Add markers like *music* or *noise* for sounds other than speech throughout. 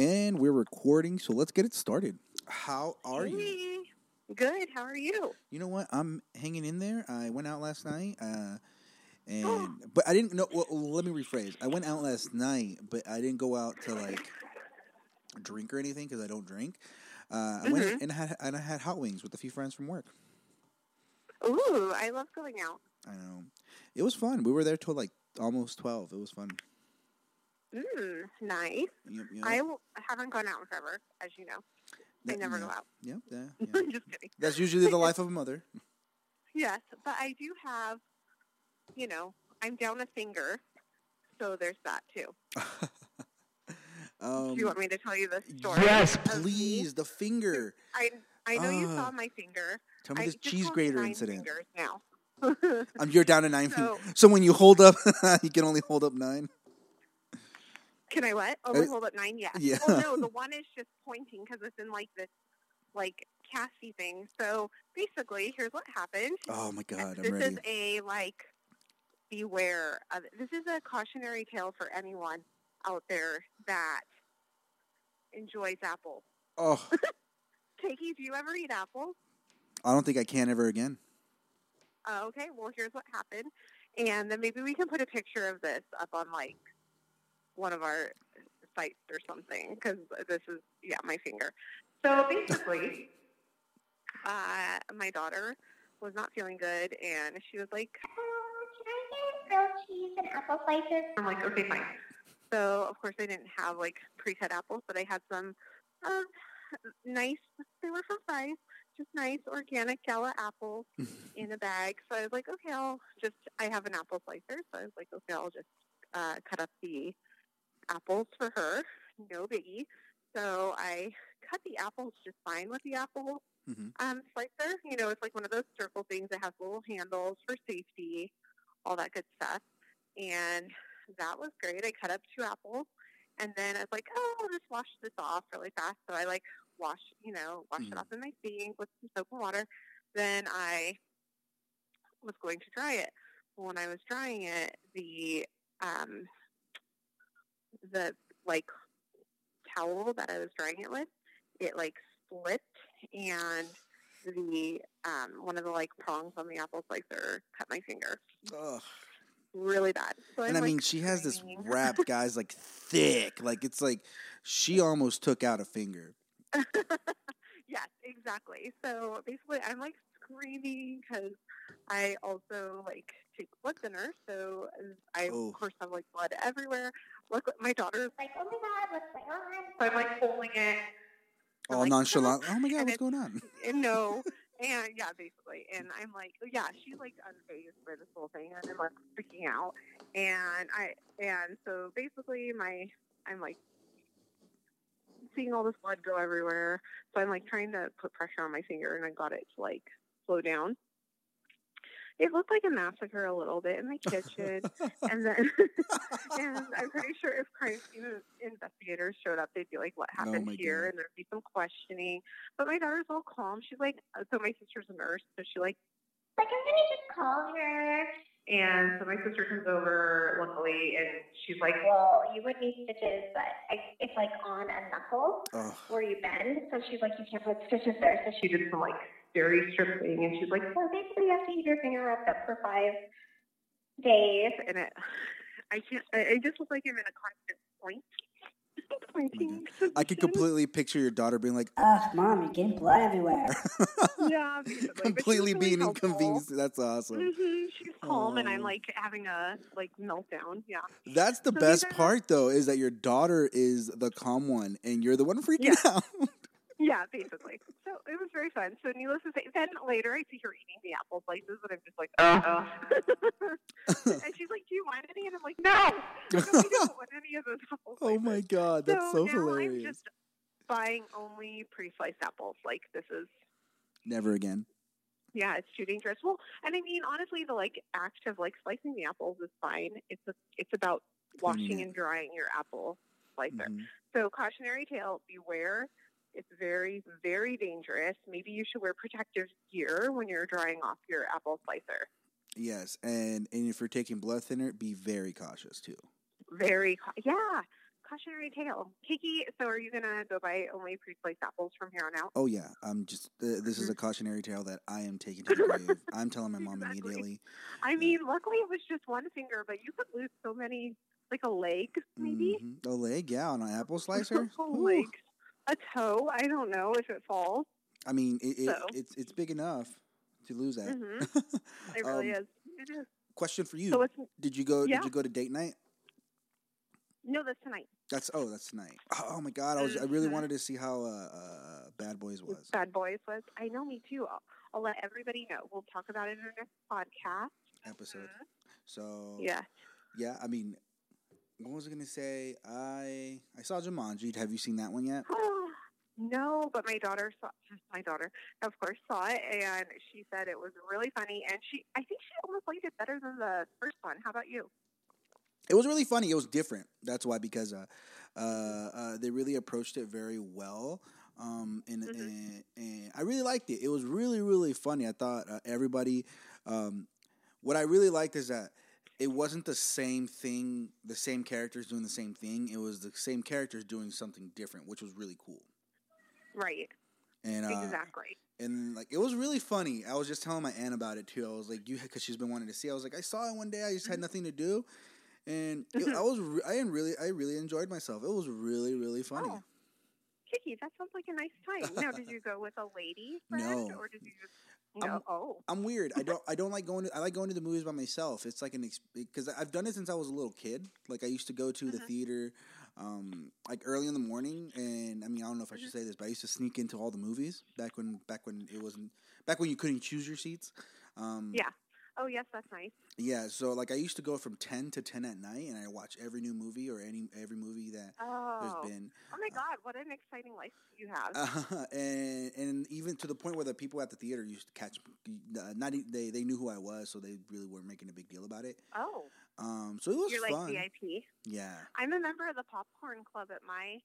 And we're recording, so let's get it started. How are you? Good. How are you? You know what? I'm hanging in there. I went out last night, uh, *gasps* and but I didn't know. Well, let me rephrase. I went out last night, but I didn't go out to like drink or anything because I don't drink. Uh, I went Mhm. and I had and I had hot wings with a few friends from work. Ooh, I love going out. I know it was fun. We were there till like almost twelve. It was fun. Mm, nice. Yep, yep. I w- haven't gone out in forever, as you know. I never yeah. go out. Yep, yeah, *laughs* yeah. Just kidding. That's usually the *laughs* life of a mother. Yes, but I do have, you know, I'm down a finger, so there's that too. *laughs* um, do you want me to tell you the story? yes, please. The finger. I I know you Ah. saw my finger. Tell me I this cheese grater incident. Fingers now. Um, you're down to nine So-. So when you hold up, you can only hold up nine. Can I what? Only Uh, hold up nine? Yes. yeah. Oh, no, the *laughs* one is just pointing because it's in like this, like casty thing. So basically, here's what happened. Oh my god, I'm this ready. is a like beware. Of, this is a cautionary tale for anyone out there that enjoys apples. *laughs* Oh, Takey, do you ever eat apples? I don't think I can ever again. Uh, okay, well, here's what happened. And then maybe we can put a picture of this up on, like, one of our sites or something, because this is, yeah, my finger. So basically, uh, my daughter was not feeling good, and she was like, Oh, can I get grilled cheese and apple slices? I'm like, okay, fine. So, of course, I didn't have, like, pre-cut apples, but I had some uh, nice, they were from Fry's, just nice organic gala apples *laughs* in a bag. So I was like, okay, I'll just, I have an apple slicer. So I was like, okay, I'll just uh, cut up the apples for her. No biggie. So I cut the apples just fine with the apple Mhm. um, slicer. You know, it's like one of those circle things that has little handles for safety, all that good stuff. And that was great. I cut up two apples. And then I was like, oh, I'll just wash this off really fast. So I like wash, you know, wash Mhm. it off in my sink with some soap and water. Then I was going to dry it. When I was drying it, the um, the like towel that I was drying it with, it like split, and the um, one of the like prongs on the apple slicer cut my finger Ugh. really bad. So And I'm, I like, mean, she has this wrap, *laughs* guys, like thick. Like it's like she almost took out a finger. *laughs* yes, exactly. So basically, I'm like screaming because I also like take blood thinner, so I Oh. of course have like blood everywhere. Look, my daughter's Like, oh my god, what's going on? so I'm like holding it. I'm All like, nonchalant. *laughs* Oh my god, and what's going on? *laughs* and no, and yeah, basically, and I'm like, yeah, she's like unfazed by this whole thing, and I'm like freaking out, and I, and so basically, my, I'm like seeing all this blood go everywhere, so I'm like trying to put pressure on my finger, and I got it to like slow down. It looked like a massacre a little bit in the kitchen, *laughs* and then, *laughs* and I'm pretty sure if crime scene investigators showed up, they'd be like, "What oh happened Oh here?" God. And there'd be some questioning. But my daughter's all calm. She's like, so my sister's a nurse, so she like, Like, I'm gonna just call her. and so my sister comes over, luckily, and she's like, Well, you would need stitches, but I, it's like on a knuckle Ugh. where you bend. So she's like, you can't put stitches there. So she did some like Steri-Strip thing, and she's like, well, basically, you have to keep your finger wrapped up for five days. and it, I can't, I, I just look like I'm in a constant point. *laughs* Pointing I could completely picture your daughter being like, Ugh, mom, you're getting blood everywhere. *laughs* yeah, basically. But she was completely really being helpful. inconvenienced. That's awesome. hmm She's calm, and I'm Oh. like having a like meltdown. Yeah. That's the So best are- part, though, is that your daughter is the calm one, and you're the one freaking out. *laughs* Yeah, basically. So it was very fun. So needless to say, then later I see her eating the apple slices, and I'm just like, oh. *laughs* and she's like, "Do you want any?" And I'm like, "No, *laughs* I don't want any of those apple oh my god, that's so, now hilarious. I'm just buying only pre-sliced apples. Like this is, Never again. yeah, it's too dangerous. Well, and I mean, honestly, the like act of like slicing the apples is fine. It's a, it's about washing and drying your apple slicer. Mhm. So cautionary tale, beware. It's very, very dangerous. Maybe you should wear protective gear when you're drying off your apple slicer. Yes, and and if you're taking blood thinner, be very cautious too. Very, yeah, cautionary tale. Kiki, so are you gonna go buy only pre-sliced apples from here on out? Oh yeah, I'm just. Uh, this is a cautionary tale that I am taking to the grave. *laughs* I'm telling my mom Exactly. immediately. I mean, luckily it was just one finger, but you could lose so many, like a leg, maybe Mhm. A leg, yeah, on an apple slicer. *laughs* a leg, a toe. I don't know if it falls. I mean, it, it, So. it's it's big enough to lose that. hmm *laughs* It really Um, is. It is. Question for you: So it's Did you go? Yeah. Did you go to date night? no, that's tonight. That's oh, that's tonight. Oh my god, I was I really Mhm. wanted to see how uh, uh, Bad Boys was. Bad Boys was. I know, me too. I'll, I'll let everybody know. We'll talk about it in our next podcast. episode. Mhm. So Yeah. yeah, I mean, what was I gonna say? I I saw Jumanji. Have you seen that one yet? *gasps* *laughs* no, but my daughter saw. *laughs* My daughter, of course, saw it, and she said it was really funny. And she, I think she almost liked it better than the first one. How about you? It was really funny. It was different. That's why because uh, uh, uh, they really approached it very well. Um, and, Mhm. and and I really liked it. It was really really funny. I thought uh, everybody. Um, what I really liked is that it wasn't the same thing. The same characters doing the same thing. It was the same characters doing something different, which was really cool. Right. And uh, exactly. and like it was really funny. I was just telling my aunt about it too. I was like, "You," because she's been wanting to see. I was like, "I saw it one day. I just had Mhm. nothing to do, and it, Mhm. I was re- I really I really enjoyed myself. It was really really funny. Oh. Kiki, that sounds like a nice time. Now, did you go with a lady *laughs* friend, No. or did you just? I'm- oh. I'm weird. I don't *laughs* I don't like going to I like going to the movies by myself. It's like an because I've done it since I was a little kid. Like I used to go to the Mhm. theater, um, like early in the morning, and I mean I don't know if I should Mm-hmm. say this, but I used to sneak into all the movies back when back when it wasn't back when you couldn't choose your seats. Um, Yeah. Oh, yes, that's nice. Yeah, so like I used to go from ten to ten at night, and I watch every new movie or any every movie that Oh. there's been, Oh my God! What an exciting life you have. uh, and and even to the point where the people at the theater used to catch, uh, not they they knew who I was, so they really weren't making a big deal about it. oh, Um, so it was you're like. VIP. Yeah, I'm a member of the Popcorn Club at my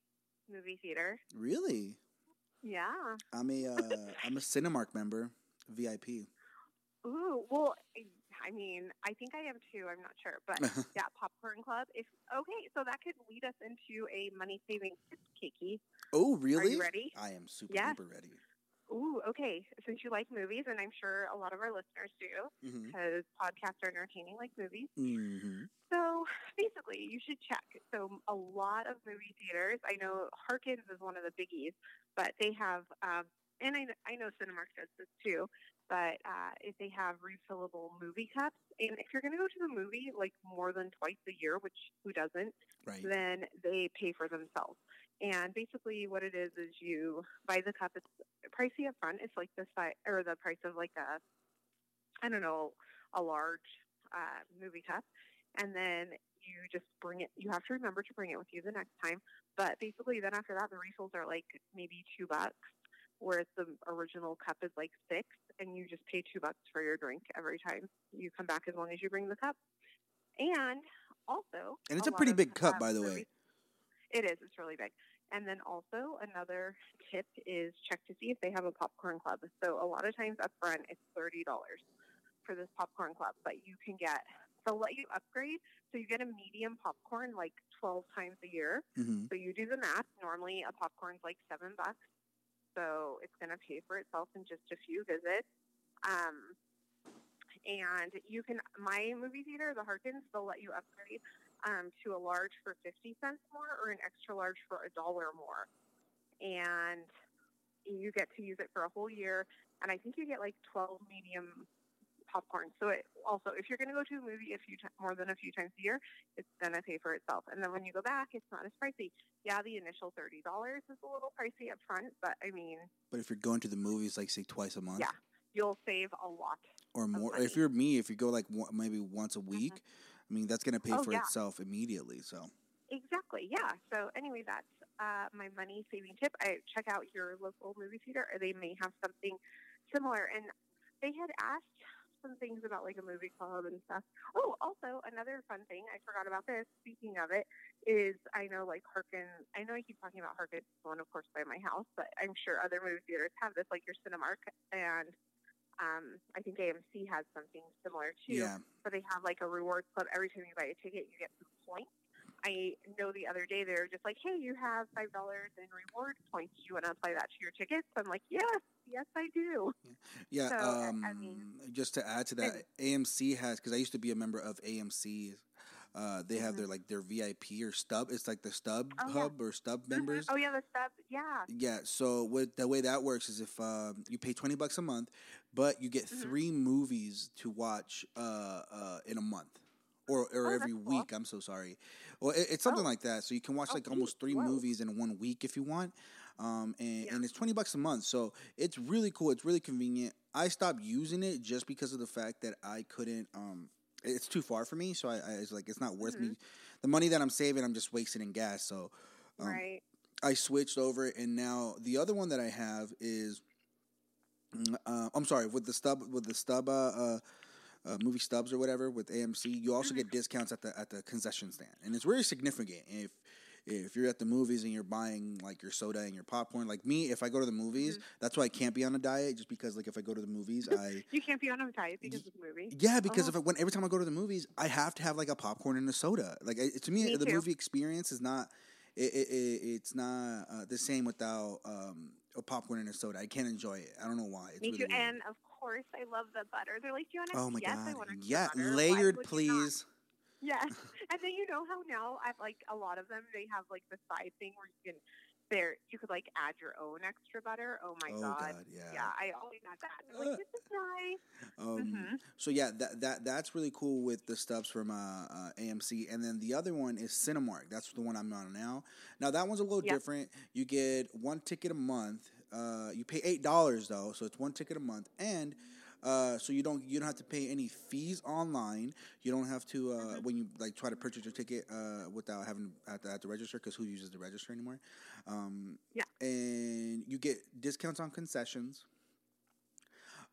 movie theater. really. Yeah. I'm a uh, I'm a Cinemark member, VIP. Ooh. Well, I mean, I think I am too. I'm not sure, but *laughs* yeah, Popcorn Club. If okay, so that could lead us into a money saving tip, Kiki. oh, really? Are you ready? I am super Yes. ready. Ooh, okay. Since you like movies, and I'm sure a lot of our listeners do, hmm because podcasts are entertaining like movies. hmm So basically, you should check. So a lot of movie theaters, I know Harkins is one of the biggies, but they have, um, and I, I know Cinemark does this too, but uh, if they have refillable movie cups, and if you're going to go to the movie like more than twice a year, which who doesn't, Right. then they pay for themselves. And basically, what it is is you buy the cup. It's pricey up front. It's like the size or the price of like a, I don't know, a large uh, movie cup, and then you just bring it. You have to remember to bring it with you the next time. But basically, then after that, the refills are like maybe two bucks, whereas the original cup is like six, and you just pay two bucks for your drink every time you come back, as long as you bring the cup. And also, And it's a lot pretty of, big cup, uh, by the way. It is. It's really big. And then also another tip is check to see if they have a popcorn club. So a lot of times up front it's thirty dollars for this popcorn club, but you can get they'll let you upgrade. So you get a medium popcorn like twelve times a year. hmm So you do the math. Normally a popcorn's like seven bucks. So it's gonna pay for itself in just a few visits. Um, and you can my movie theater, the Harkins, they'll let you upgrade um, to a large for fifty cents more or an extra large for a dollar more. And you get to use it for a whole year. And I think you get like twelve medium popcorn. So it also, if you're going to go to a movie a few ti more than a few times a year, it's going to pay for itself. And then when you go back, it's not as pricey. Yeah, the initial thirty dollars is a little pricey up front, but I mean, But if you're going to the movies, like say twice a month, Yeah. you'll save a lot. or more. If you're me, if you go like one, maybe once a week, I mean that's gonna pay Oh, for yeah. itself immediately. So Exactly. Yeah. So anyway, that's uh, my money saving tip. I check out your local movie theater, or they may have something similar. And they had asked some things about like a movie club and stuff. Oh, also another fun thing I forgot about this. Speaking of it, is I know like Harkin. I know I keep talking about Harkin, one of course by my house, but I'm sure other movie theaters have this, like your Cinemark and. Um, I think AMC has something similar too. yeah, So they have like a rewards club. Every time you buy a ticket, you get some points. I know the other day they were just like, "Hey, you have five dollars in reward points. Do you want to apply that to your tickets?" I'm like, "Yes, yes, I do." Yeah, So, um, I mean- just to add to that, AMC has because I used to be a member of AMC. Uh, they have their like their VIP or stub. It's like the stub Mm-hmm. Oh, yeah. hub or stub Mhm. members. Oh yeah, the stub. Yeah. Yeah. So what the way that works is if um, you pay twenty bucks a month, but you get Mhm. three movies to watch uh, uh, in a month. Or, or Oh, every that's cool. week. I'm so sorry. Well, it, it's something Oh. like that. So you can watch Oh, like almost three Whoa. movies in one week if you want. Um, and, Yeah. and it's twenty bucks a month. So it's really cool. It's really convenient. I stopped using it just because of the fact that I couldn't. Um, it's too far for me. So I, I it's like it's not worth me. The money that I'm saving, I'm just wasting in gas. So um, right. I switched over, and now the other one that I have is, mm, uh, I'm sorry, with the stub, with the stub, uh, uh, uh, movie stubs or whatever with AMC, you also get discounts at the at the concession stand, and it's really significant if. If you're at the movies and you're buying like your soda and your popcorn, like me, if I go to the movies, that's why I can't be on a diet. Just because, like, if I go to the movies, I *laughs* You can't be on a diet because of the movie. yeah, because Uh-huh. if I, when every time I go to the movies, I have to have like a popcorn and a soda. Like I, to me, Me the too. movie experience is not. It, it, it, it's not uh, the same without um, a popcorn and a soda. I can't enjoy it. I don't know why. It's Me really too. weird. And of course, I love the butter. They're like, "Do you want oh my yes, I god! Yeah, butter. Layered, would you not?" please. Yes. *laughs* and then you know how now at like a lot of them they have like the side thing where you can there you could like add your own extra butter. Oh my oh god. god, yeah. Yeah, I always add that. I'm like, *laughs* this is nice. Um, Mhm. So yeah, that that that's really cool with the stuffs from uh, uh, AMC, and then the other one is Cinemark. That's the one I'm on now. Now that one's a little Yep. different. You get one ticket a month. Uh, you pay eight dollars though, so it's one ticket a month, and uh, so you don't you don't have to pay any fees online. You don't have to uh, Mhm. when you like try to purchase your ticket uh, without having the, at the register because who uses the register anymore? Um, Yeah. and you get discounts on concessions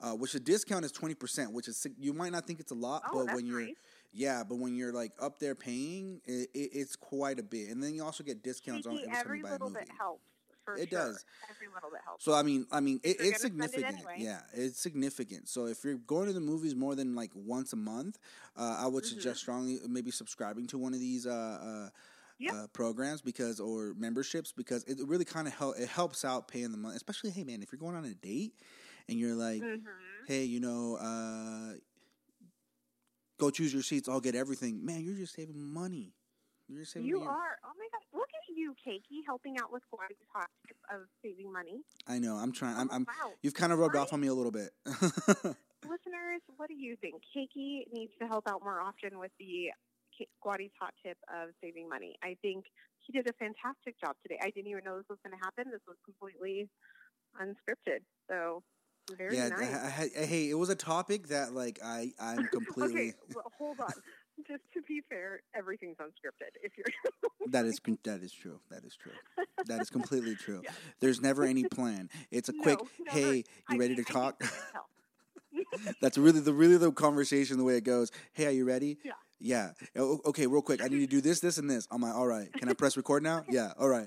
uh, which the discount is twenty percent, which is you might not think it's a lot, Oh, but when you're nice. yeah, but when you're like up there paying, it, it, it's quite a bit, and then you also get discounts on every time you buy a little movie. bit helps. For It sure. does. Every little bit helps. So I mean, I mean, it, it's gonna it significant. anyway. Yeah, it's significant. So if you're going to the movies more than like once a month, uh, I would Mhm. suggest strongly maybe subscribing to one of these. Uh, uh, Yep. Uh, programs because or memberships because it really kind of help it helps out paying the money especially hey man if you're going on a date and you're like Mhm. hey, you know, uh, go choose your seats. I'll get everything. Man, you're just saving money. You're saving You money. are. Oh my god! Look at you, Cakey, helping out with Gordon's hot tip of saving money. I know. I'm trying. I'm. Oh, I'm wow. you've kind of rubbed off on me a little bit. *laughs* Listeners, what do you think? Cakey needs to help out more often with the Guadie's hot tip of saving money. I think he did a fantastic job today. I didn't even know this was going to happen. This was completely unscripted. So very yeah. nice. I, I, I- hey, it was a topic that like I I'm *laughs* completely. okay, well, hold on. Just to be fair, everything's unscripted. If you're *laughs* that is that is true. That is true. That is completely true. *laughs* Yeah. There's never any plan. It's a No, quick. never. Hey, you ready to I talk? think you can tell. That's really the really the conversation the way it goes. Hey, are you ready? Yeah. Yeah. Oh, oh, okay, real quick. I need to do this, this, and this. I'm like, all right. Can I press record now? *laughs* Yeah. All right.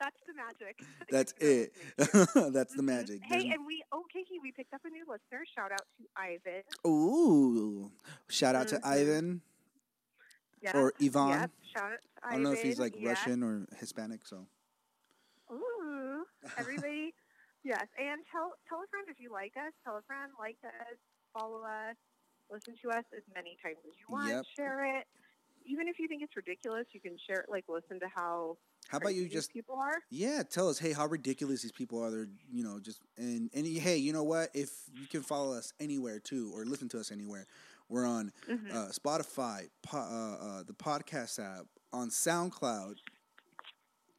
That's the magic. *laughs* That's it. *laughs* That's the Mhm. magic. Hey, There's- and we okay, we picked up a new listener. Shout out to Ivan. Ooh. Shout out to Mhm. Ivan Yeah. or Ivan. Yep. Shout out to I don't know if he's like Yeah. Russian or Hispanic. So Ooh. Everybody. *laughs* yes. And tell tell a friend if you like us. Tell a friend, like us, follow us, listen to us as many times as you want. Yep. Share it. Even if you think it's ridiculous, you can share it. Like listen to how. how about you just people are? yeah tell us hey how ridiculous these people are. They're you know just and and hey you know what if you can follow us anywhere too or listen to us anywhere. We're on Mhm. uh, Spotify, po- uh, uh, the podcast app, on SoundCloud,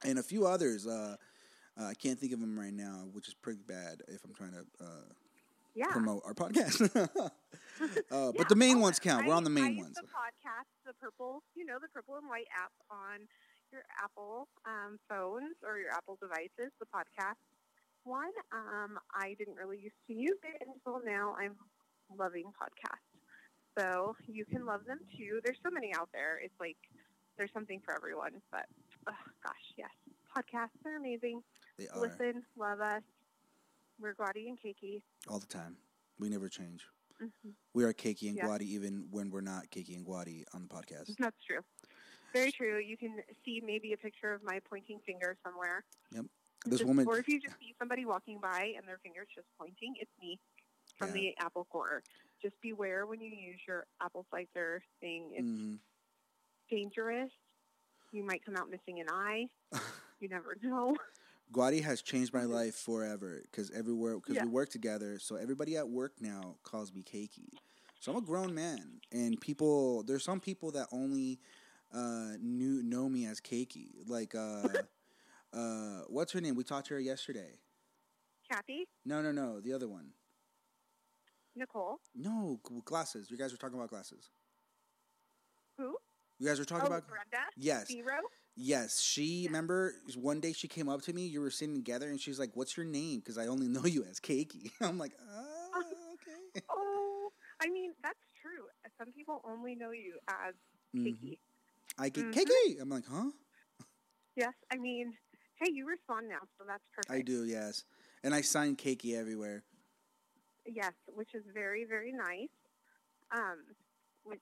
and a few others. Uh, uh, I can't think of them right now, which is pretty bad if I'm trying to uh, yeah. promote our podcast. *laughs* uh, Yeah, but the main ones count. We're on the main I ones. The podcast, the purple, you know, the purple and white app on your Apple um, phones or your Apple devices. The podcast one. Um, I didn't really used to use it until now. I'm loving podcasts, so you can love them too. There's so many out there. It's like there's something for everyone. But oh, gosh, yes, podcasts are amazing. They are Listen, love us. We're Guadie and Cakey. all the time. We never change. hmm We are Cakey and Yeah. Guadie even when we're not Cakey and Guadie on the podcast. That's true. Very true. You can see maybe a picture of my pointing finger somewhere. Yep. This Just- woman, Or if you just see somebody walking by and their finger's just pointing, it's me from Yeah. the apple core. Just beware when you use your apple slicer thing. It's Mhm. dangerous. You might come out missing an eye. *laughs* You never know. *laughs* Guadie has changed my life forever because everywhere because Yeah. we work together. So everybody at work now calls me Cakey. So I'm a grown man, and people there's some people that only uh, knew know me as Cakey. Like uh, *laughs* uh, what's her name? We talked to her yesterday. Kathy, No, no, no, the other one. Nicole, No, glasses. You guys were talking about glasses. who? You guys were talking oh, about Brenda, yes, Zero. yes. She remember one day she came up to me. You were sitting together, and she's like, "What's your name?" Because I only *laughs* know you as Cakey. *laughs* I'm like, oh, okay. *laughs* Oh, I mean that's true. Some people only know you as Mhm. Kiki. I get Mhm. Cakey. I'm like, huh? Yes, I mean, hey, you respond now, so that's perfect. I do, yes. And I sign Cakey everywhere. Yes, which is very, very nice, um,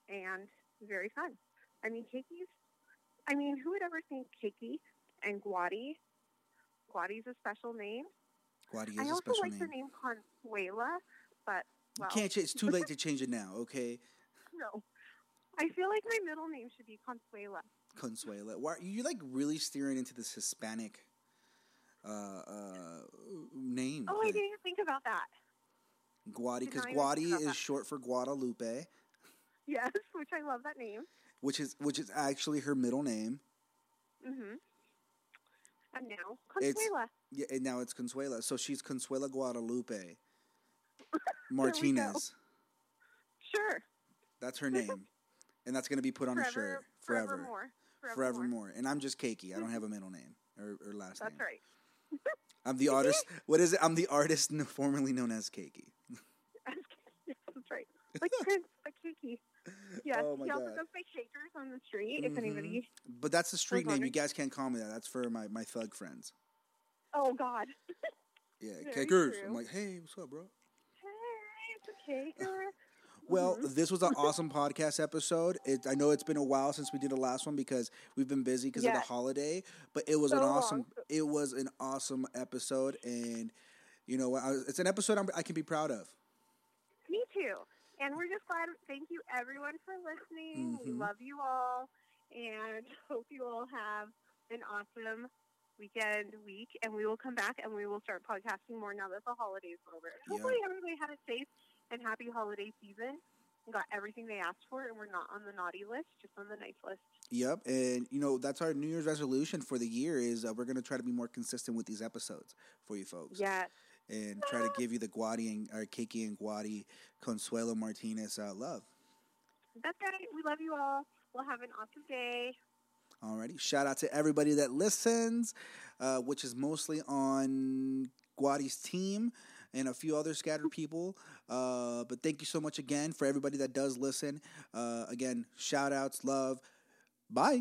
and very fun. I mean, Keki's. I mean, who would ever think Kiki and Guadie? Guadie's a special name. Guadie is I a special like name. I also like the name Consuela, but You can't. Ch- it's too late to *laughs* change it now. Okay, no. I feel like my middle name should be Consuela. Consuela. Why are you like really steering into this Hispanic uh, uh, name? Oh, I didn't even think about that. Guadie, because not even think Guadie is that. short for Guadalupe, Yes, which I love that name. Which is which is actually her middle name. Mm-hmm. And now It's- Consuela. Yeah, and now it's Consuela. So she's Consuela Guadalupe *laughs* There we go. Martinez. Sure. That's her name, *laughs* and that's gonna be put on a shirt forever, Forevermore. Forevermore. forevermore. And I'm just Cakey. I don't *laughs* have a middle name or, or last That's name. That's right. I'm the artist. What is it? I'm the artist formerly known as Cakey. yes, that's right. Like Prince, like Kiki. Yes, Oh, my he also God. goes by Shakers on the street. If Mhm. anybody. But that's the street name. You wondering. guys can't call me that. That's for my, my thug friends. Oh God. *laughs* Yeah, Very Kekers. I'm like, hey, what's up, bro? Hey, it's a Shaker. *laughs* Well, Mhm. this was an *laughs* awesome podcast episode. It, I know it's been a while since we did the last one because we've been busy because of Yes. the holiday. But it was an So awesome. long. It was an awesome episode, and you know, I, it's an episode I'm, I can be proud of. Me too. And we're just glad. Thank you, everyone, for listening. We Mhm. love you all, and hope you all have an awesome weekend week. And we will come back and we will start podcasting more now that the holidays are over. Yeah. hopefully, everybody had a safe and happy holiday season and got everything they asked for, and we're not on the naughty list, just on the nice list. Yep, and you know that's our New Year's resolution for the year is uh, we're gonna try to be more consistent with these episodes for you folks. Yes. And try to give you the Guadie and or Kiki and Guadie Consuelo Martinez uh, love. That's right. We love you all. We'll have an awesome day. Alrighty, shout out to everybody that listens, uh, which is mostly on Guadie's team and a few other scattered people. Uh, but thank you so much again for everybody that does listen. Uh, again, shout outs, love. Bye.